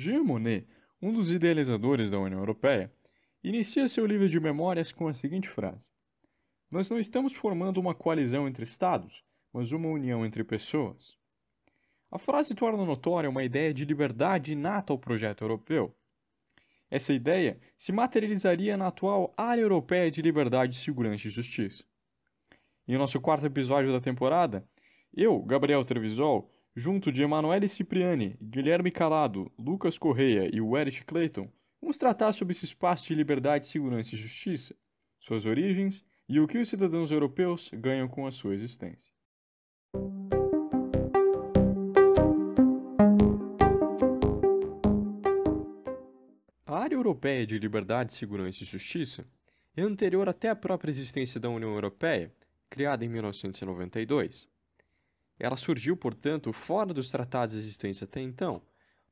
Jean Monnet, um dos idealizadores da União Europeia, inicia seu livro de memórias com a seguinte frase: Nós não estamos formando uma coalizão entre Estados, mas uma união entre pessoas. A frase torna notória uma ideia de liberdade inata ao projeto europeu. Essa ideia se materializaria na atual Área Europeia de Liberdade, Segurança e Justiça. Em nosso quarto episódio da temporada, eu, Gabriel Trevisol, junto de Emanuele Cipriani, Guilherme Calado, Lucas Correia e Eric Clayton, vamos tratar sobre esse espaço de liberdade, segurança e justiça, suas origens e o que os cidadãos europeus ganham com a sua existência. A área europeia de liberdade, segurança e justiça é anterior até à própria existência da União Europeia, criada em 1992. Ela surgiu, portanto, fora dos tratados existentes até então,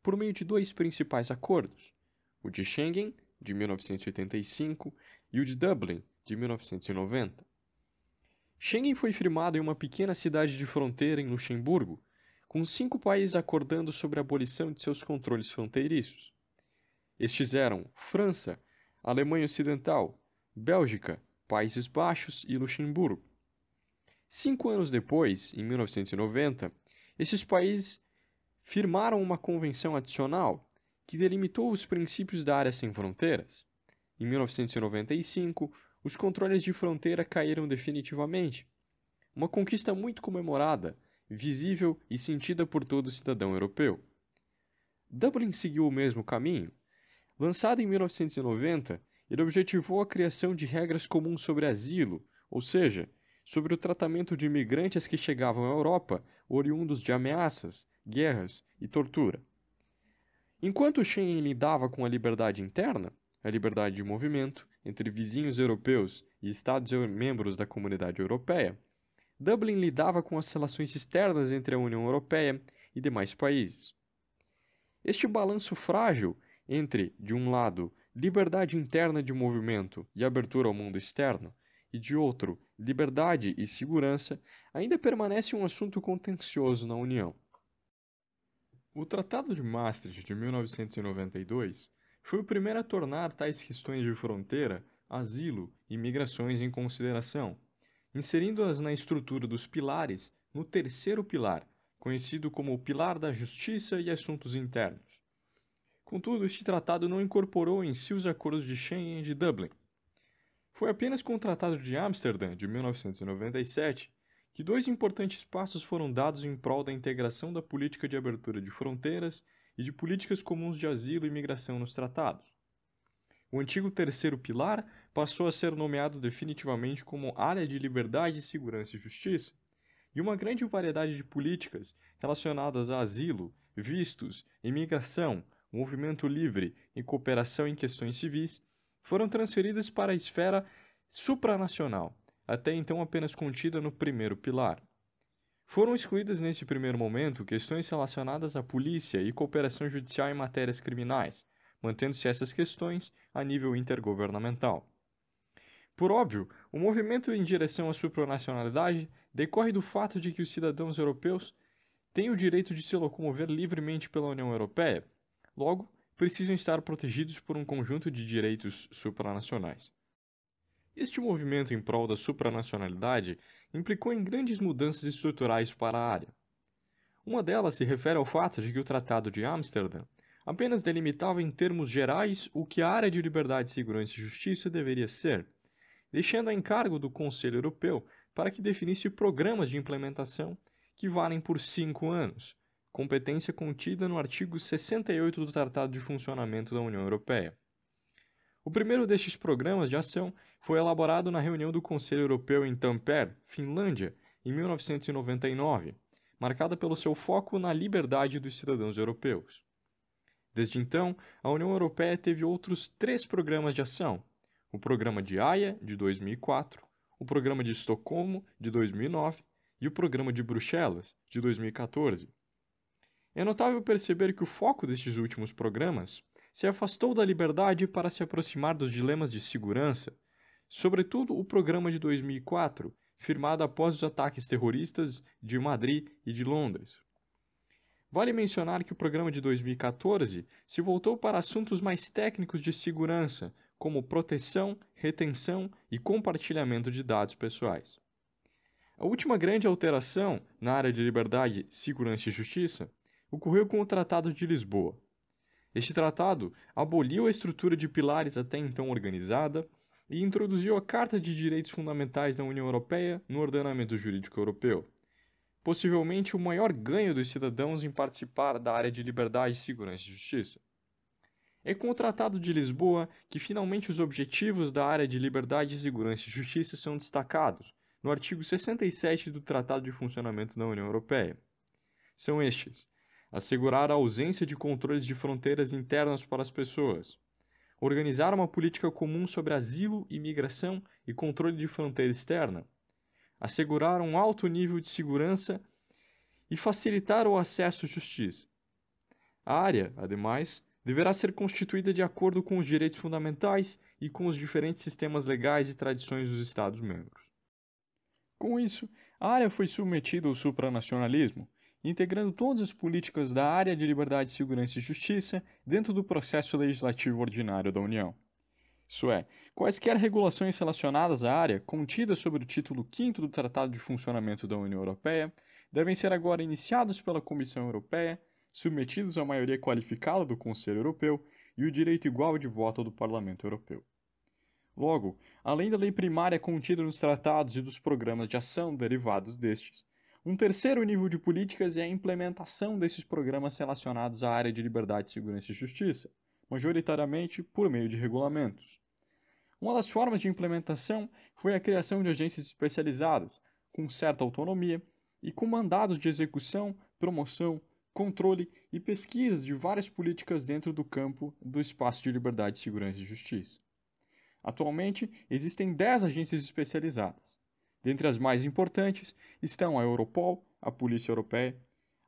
por meio de dois principais acordos: o de Schengen, de 1985, e o de Dublin, de 1990. Schengen foi firmado em uma pequena cidade de fronteira em Luxemburgo, com cinco países acordando sobre a abolição de seus controles fronteiriços. Estes eram França, Alemanha Ocidental, Bélgica, Países Baixos e Luxemburgo. Cinco anos depois, em 1990, esses países firmaram uma convenção adicional que delimitou os princípios da área sem fronteiras. Em 1995, os controles de fronteira caíram definitivamente. Uma conquista muito comemorada, visível e sentida por todo cidadão europeu. Dublin seguiu o mesmo caminho. Lançado em 1990, ele objetivou a criação de regras comuns sobre asilo, ou seja, sobre o tratamento de imigrantes que chegavam à Europa oriundos de ameaças, guerras e tortura. Enquanto Schengen lidava com a liberdade interna, a liberdade de movimento entre vizinhos europeus e Estados membros da comunidade europeia, Dublin lidava com as relações externas entre a União Europeia e demais países. Este balanço frágil entre, de um lado, liberdade interna de movimento e abertura ao mundo externo, e de outro, liberdade e segurança, ainda permanece um assunto contencioso na União. O Tratado de Maastricht de 1992 foi o primeiro a tornar tais questões de fronteira, asilo e migrações em consideração, inserindo-as na estrutura dos pilares no terceiro pilar, conhecido como o Pilar da Justiça e Assuntos Internos. Contudo, este tratado não incorporou em si os acordos de Schengen e de Dublin, foi apenas com o Tratado de Amsterdã, de 1997, que dois importantes passos foram dados em prol da integração da política de abertura de fronteiras e de políticas comuns de asilo e migração nos tratados. O antigo terceiro pilar passou a ser nomeado definitivamente como Área de Liberdade, Segurança e Justiça, e uma grande variedade de políticas relacionadas a asilo, vistos, imigração, movimento livre e cooperação em questões civis foram transferidas para a esfera supranacional, até então apenas contida no primeiro pilar. Foram excluídas nesse primeiro momento questões relacionadas à polícia e cooperação judicial em matérias criminais, mantendo-se essas questões a nível intergovernamental. Por óbvio, o movimento em direção à supranacionalidade decorre do fato de que os cidadãos europeus têm o direito de se locomover livremente pela União Europeia. Logo, precisam estar protegidos por um conjunto de direitos supranacionais. Este movimento em prol da supranacionalidade implicou em grandes mudanças estruturais para a área. Uma delas se refere ao fato de que o Tratado de Amsterdã apenas delimitava em termos gerais o que a área de liberdade, segurança e justiça deveria ser, deixando a encargo do Conselho Europeu para que definisse programas de implementação que valem por cinco anos, competência contida no artigo 68 do Tratado de Funcionamento da União Europeia. O primeiro destes programas de ação foi elaborado na reunião do Conselho Europeu em Tampere, Finlândia, em 1999, marcada pelo seu foco na liberdade dos cidadãos europeus. Desde então, a União Europeia teve outros três programas de ação: o Programa de Haia, de 2004, o Programa de Estocolmo, de 2009 e o Programa de Bruxelas, de 2014. É notável perceber que o foco destes últimos programas se afastou da liberdade para se aproximar dos dilemas de segurança, sobretudo o programa de 2004, firmado após os ataques terroristas de Madrid e de Londres. Vale mencionar que o programa de 2014 se voltou para assuntos mais técnicos de segurança, como proteção, retenção e compartilhamento de dados pessoais. A última grande alteração na área de liberdade, segurança e justiça ocorreu com o Tratado de Lisboa. Este tratado aboliu a estrutura de pilares até então organizada e introduziu a Carta de Direitos Fundamentais da União Europeia no ordenamento jurídico europeu. Possivelmente o maior ganho dos cidadãos em participar da área de liberdade, segurança e justiça. É com o Tratado de Lisboa que finalmente os objetivos da área de liberdade, segurança e justiça são destacados, no artigo 67 do Tratado de Funcionamento da União Europeia. São estes: assegurar a ausência de controles de fronteiras internas para as pessoas, organizar uma política comum sobre asilo, imigração e controle de fronteira externa, assegurar um alto nível de segurança e facilitar o acesso à justiça. A área, ademais, deverá ser constituída de acordo com os direitos fundamentais e com os diferentes sistemas legais e tradições dos Estados-membros. Com isso, a área foi submetida ao supranacionalismo, integrando todas as políticas da área de liberdade, segurança e justiça dentro do processo legislativo ordinário da União. Isso é, quaisquer regulações relacionadas à área, contidas sobre o título 5 do Tratado de Funcionamento da União Europeia, devem ser agora iniciados pela Comissão Europeia, submetidos à maioria qualificada do Conselho Europeu e o direito igual de voto do Parlamento Europeu. Logo, além da lei primária contida nos tratados e dos programas de ação derivados destes, um terceiro nível de políticas é a implementação desses programas relacionados à área de liberdade, segurança e justiça, majoritariamente por meio de regulamentos. Uma das formas de implementação foi a criação de agências especializadas, com certa autonomia e com mandados de execução, promoção, controle e pesquisa de várias políticas dentro do campo do espaço de liberdade, segurança e justiça. Atualmente, existem 10 agências especializadas. Dentre as mais importantes estão a Europol, a Polícia Europeia,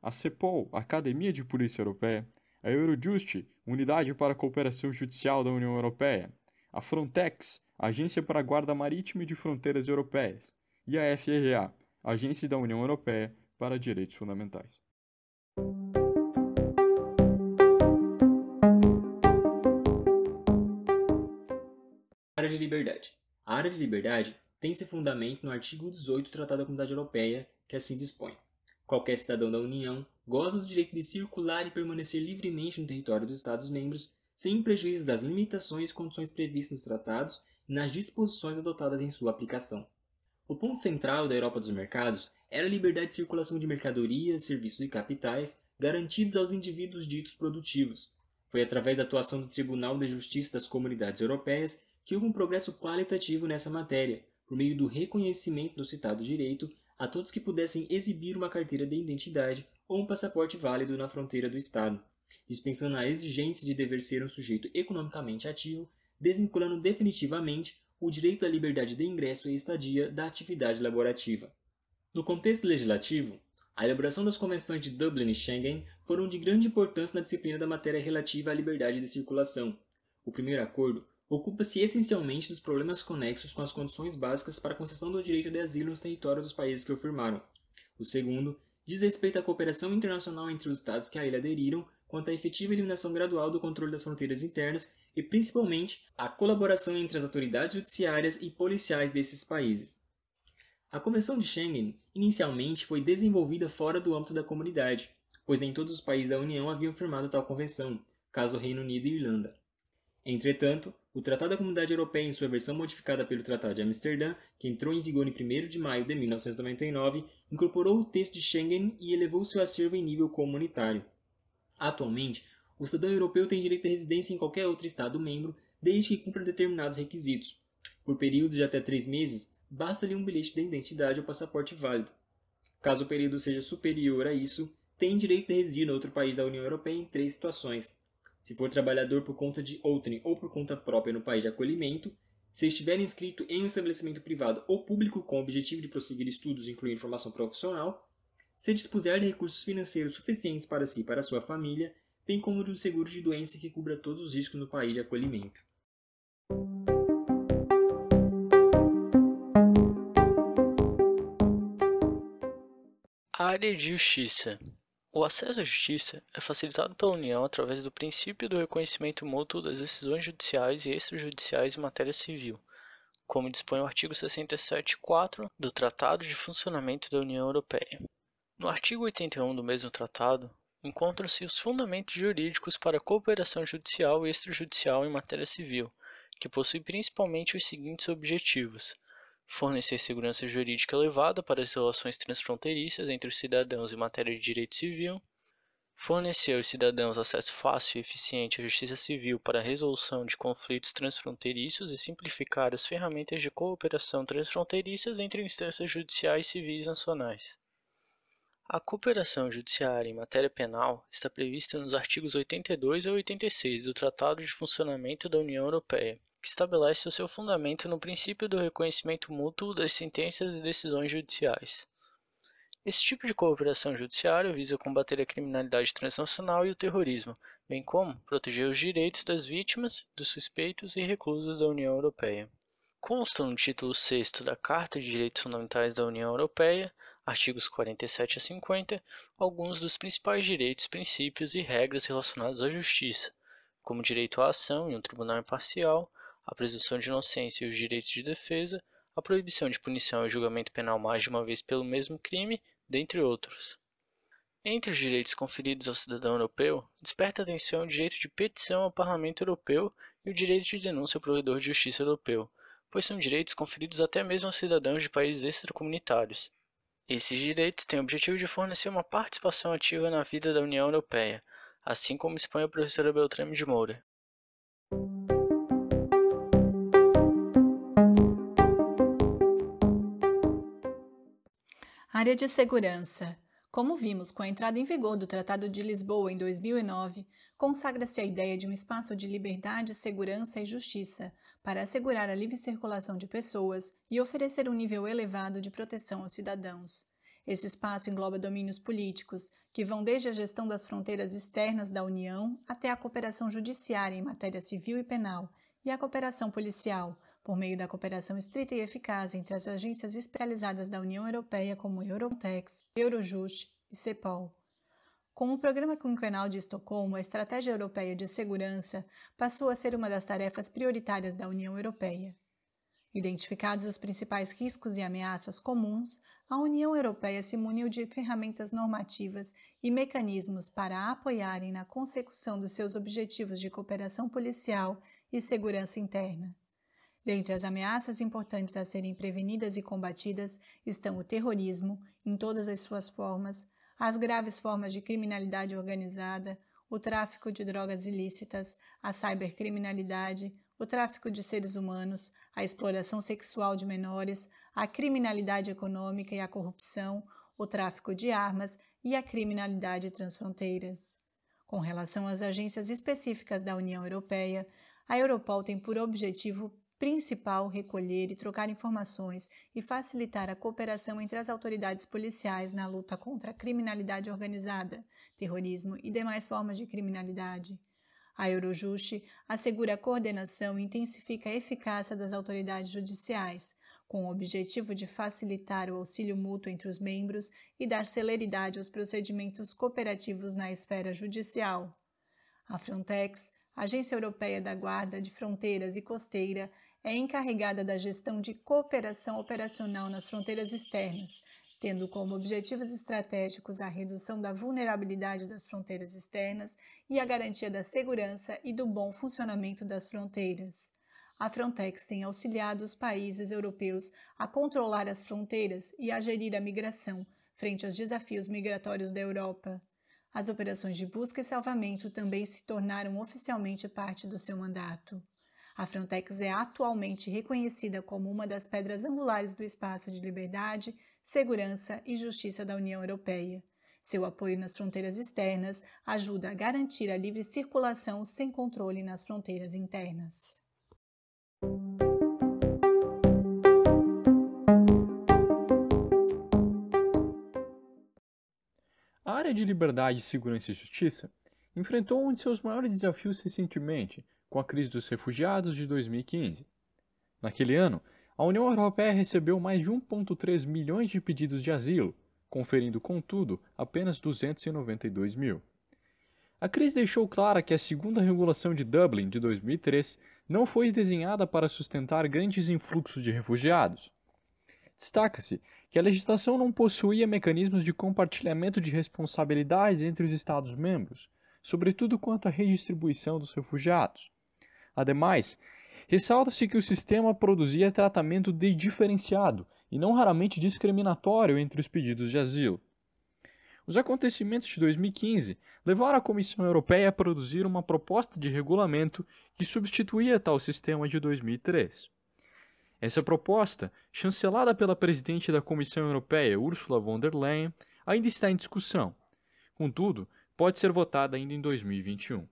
a CEPOL, a Academia de Polícia Europeia, a Eurojust, Unidade para a Cooperação Judicial da União Europeia, a Frontex, Agência para a Guarda Marítima e de Fronteiras Europeias, e a FRA, Agência da União Europeia para Direitos Fundamentais. Área de liberdade. A área de liberdade tem seu fundamento no artigo 18 do Tratado da Comunidade Europeia, que assim dispõe: qualquer cidadão da União goza do direito de circular e permanecer livremente no território dos Estados-membros, sem prejuízo das limitações e condições previstas nos tratados e nas disposições adotadas em sua aplicação. O ponto central da Europa dos mercados era a liberdade de circulação de mercadorias, serviços e capitais garantidos aos indivíduos ditos produtivos. Foi através da atuação do Tribunal de Justiça das Comunidades Europeias que houve um progresso qualitativo nessa matéria, por meio do reconhecimento do citado direito a todos que pudessem exibir uma carteira de identidade ou um passaporte válido na fronteira do Estado, dispensando a exigência de dever ser um sujeito economicamente ativo, desvinculando definitivamente o direito à liberdade de ingresso e estadia da atividade laborativa. No contexto legislativo, a elaboração das convenções de Dublin e Schengen foram de grande importância na disciplina da matéria relativa à liberdade de circulação. O primeiro acordo ocupa-se essencialmente dos problemas conexos com as condições básicas para a concessão do direito de asilo nos territórios dos países que o firmaram. O segundo diz respeito à cooperação internacional entre os Estados que a ele aderiram quanto à efetiva eliminação gradual do controle das fronteiras internas e, principalmente, à colaboração entre as autoridades judiciárias e policiais desses países. A Convenção de Schengen inicialmente foi desenvolvida fora do âmbito da comunidade, pois nem todos os países da União haviam firmado tal convenção, caso o Reino Unido e Irlanda. Entretanto, o Tratado da Comunidade Europeia, em sua versão modificada pelo Tratado de Amsterdã, que entrou em vigor em 1 de maio de 1999, incorporou o texto de Schengen e elevou seu acervo em nível comunitário. Atualmente, o cidadão europeu tem direito de residência em qualquer outro Estado-membro, desde que cumpra determinados requisitos. Por períodos de até três meses, basta-lhe um bilhete de identidade ou passaporte válido. Caso o período seja superior a isso, tem direito de residir em outro país da União Europeia em três situações se for trabalhador por conta de outrem ou por conta própria no país de acolhimento, se estiver inscrito em um estabelecimento privado ou público com o objetivo de prosseguir estudos incluindo formação profissional, se dispuser de recursos financeiros suficientes para si e para sua família, bem como de um seguro de doença que cubra todos os riscos no país de acolhimento. Área de Justiça O acesso à justiça é facilitado pela União através do princípio do reconhecimento mútuo das decisões judiciais e extrajudiciais em matéria civil, como dispõe o artigo 67.4 do Tratado de Funcionamento da União Europeia. No artigo 81 do mesmo tratado, encontram-se os fundamentos jurídicos para a cooperação judicial e extrajudicial em matéria civil, que possui principalmente os seguintes objetivos: fornecer segurança jurídica elevada para as relações transfronteiriças entre os cidadãos em matéria de direito civil, fornecer aos cidadãos acesso fácil e eficiente à justiça civil para a resolução de conflitos transfronteiriços e simplificar as ferramentas de cooperação transfronteiriças entre instâncias judiciais civis nacionais. A cooperação judiciária em matéria penal está prevista nos artigos 82 a 86 do Tratado de Funcionamento da União Europeia que estabelece o seu fundamento no princípio do reconhecimento mútuo das sentenças e decisões judiciais. Esse tipo de cooperação judiciária visa combater a criminalidade transnacional e o terrorismo, bem como proteger os direitos das vítimas, dos suspeitos e reclusos da União Europeia. Constam no título 6 da Carta de Direitos Fundamentais da União Europeia, artigos 47 a 50, alguns dos principais direitos, princípios e regras relacionados à justiça, como direito à ação em um tribunal imparcial, a presunção de inocência e os direitos de defesa, a proibição de punição e julgamento penal mais de uma vez pelo mesmo crime, dentre outros. Entre os direitos conferidos ao cidadão europeu, desperta atenção o direito de petição ao Parlamento Europeu e o direito de denúncia ao provedor de justiça europeu, pois são direitos conferidos até mesmo aos cidadãos de países extracomunitários. Esses direitos têm o objetivo de fornecer uma participação ativa na vida da União Europeia, assim como expõe a professora Beltrame de Moura. Área de segurança. Como vimos com a entrada em vigor do Tratado de Lisboa em 2009, consagra-se a ideia de um espaço de liberdade, segurança e justiça para assegurar a livre circulação de pessoas e oferecer um nível elevado de proteção aos cidadãos. Esse espaço engloba domínios políticos, que vão desde a gestão das fronteiras externas da União até a cooperação judiciária em matéria civil e penal e a cooperação policial, por meio da cooperação estrita e eficaz entre as agências especializadas da União Europeia como Eurotex, Eurojust e CEPOL. Com o Programa Quinquenal de Estocolmo, a Estratégia Europeia de Segurança passou a ser uma das tarefas prioritárias da União Europeia. Identificados os principais riscos e ameaças comuns, a União Europeia se muniu de ferramentas normativas e mecanismos para apoiarem na consecução dos seus objetivos de cooperação policial e segurança interna. Dentre as ameaças importantes a serem prevenidas e combatidas estão o terrorismo, em todas as suas formas, as graves formas de criminalidade organizada, o tráfico de drogas ilícitas, a cybercriminalidade, o tráfico de seres humanos, a exploração sexual de menores, a criminalidade econômica e a corrupção, o tráfico de armas e a criminalidade transfronteiras. Com relação às agências específicas da União Europeia, a Europol tem por objetivo principal recolher e trocar informações e facilitar a cooperação entre as autoridades policiais na luta contra a criminalidade organizada, terrorismo e demais formas de criminalidade. A Eurojust assegura a coordenação e intensifica a eficácia das autoridades judiciais, com o objetivo de facilitar o auxílio mútuo entre os membros e dar celeridade aos procedimentos cooperativos na esfera judicial. A Frontex, Agência Europeia da Guarda de Fronteiras e Costeira, é encarregada da gestão de cooperação operacional nas fronteiras externas, tendo como objetivos estratégicos a redução da vulnerabilidade das fronteiras externas e a garantia da segurança e do bom funcionamento das fronteiras. A Frontex tem auxiliado os países europeus a controlar as fronteiras e a gerir a migração frente aos desafios migratórios da Europa. As operações de busca e salvamento também se tornaram oficialmente parte do seu mandato. A Frontex é atualmente reconhecida como uma das pedras angulares do espaço de liberdade, segurança e justiça da União Europeia. Seu apoio nas fronteiras externas ajuda a garantir a livre circulação sem controle nas fronteiras internas. A área de liberdade, segurança e justiça enfrentou um de seus maiores desafios recentemente, com a crise dos refugiados de 2015. Naquele ano, a União Europeia recebeu mais de 1,3 milhões de pedidos de asilo, conferindo, contudo, apenas 292 mil. A crise deixou clara que a segunda regulação de Dublin, de 2003, não foi desenhada para sustentar grandes influxos de refugiados. Destaca-se que a legislação não possuía mecanismos de compartilhamento de responsabilidades entre os Estados-membros, sobretudo quanto à redistribuição dos refugiados. Ademais, ressalta-se que o sistema produzia tratamento de diferenciado e não raramente discriminatório entre os pedidos de asilo. Os acontecimentos de 2015 levaram a Comissão Europeia a produzir uma proposta de regulamento que substituía tal sistema de 2003. Essa proposta, chancelada pela presidente da Comissão Europeia, Ursula von der Leyen, ainda está em discussão. Contudo, pode ser votada ainda em 2021.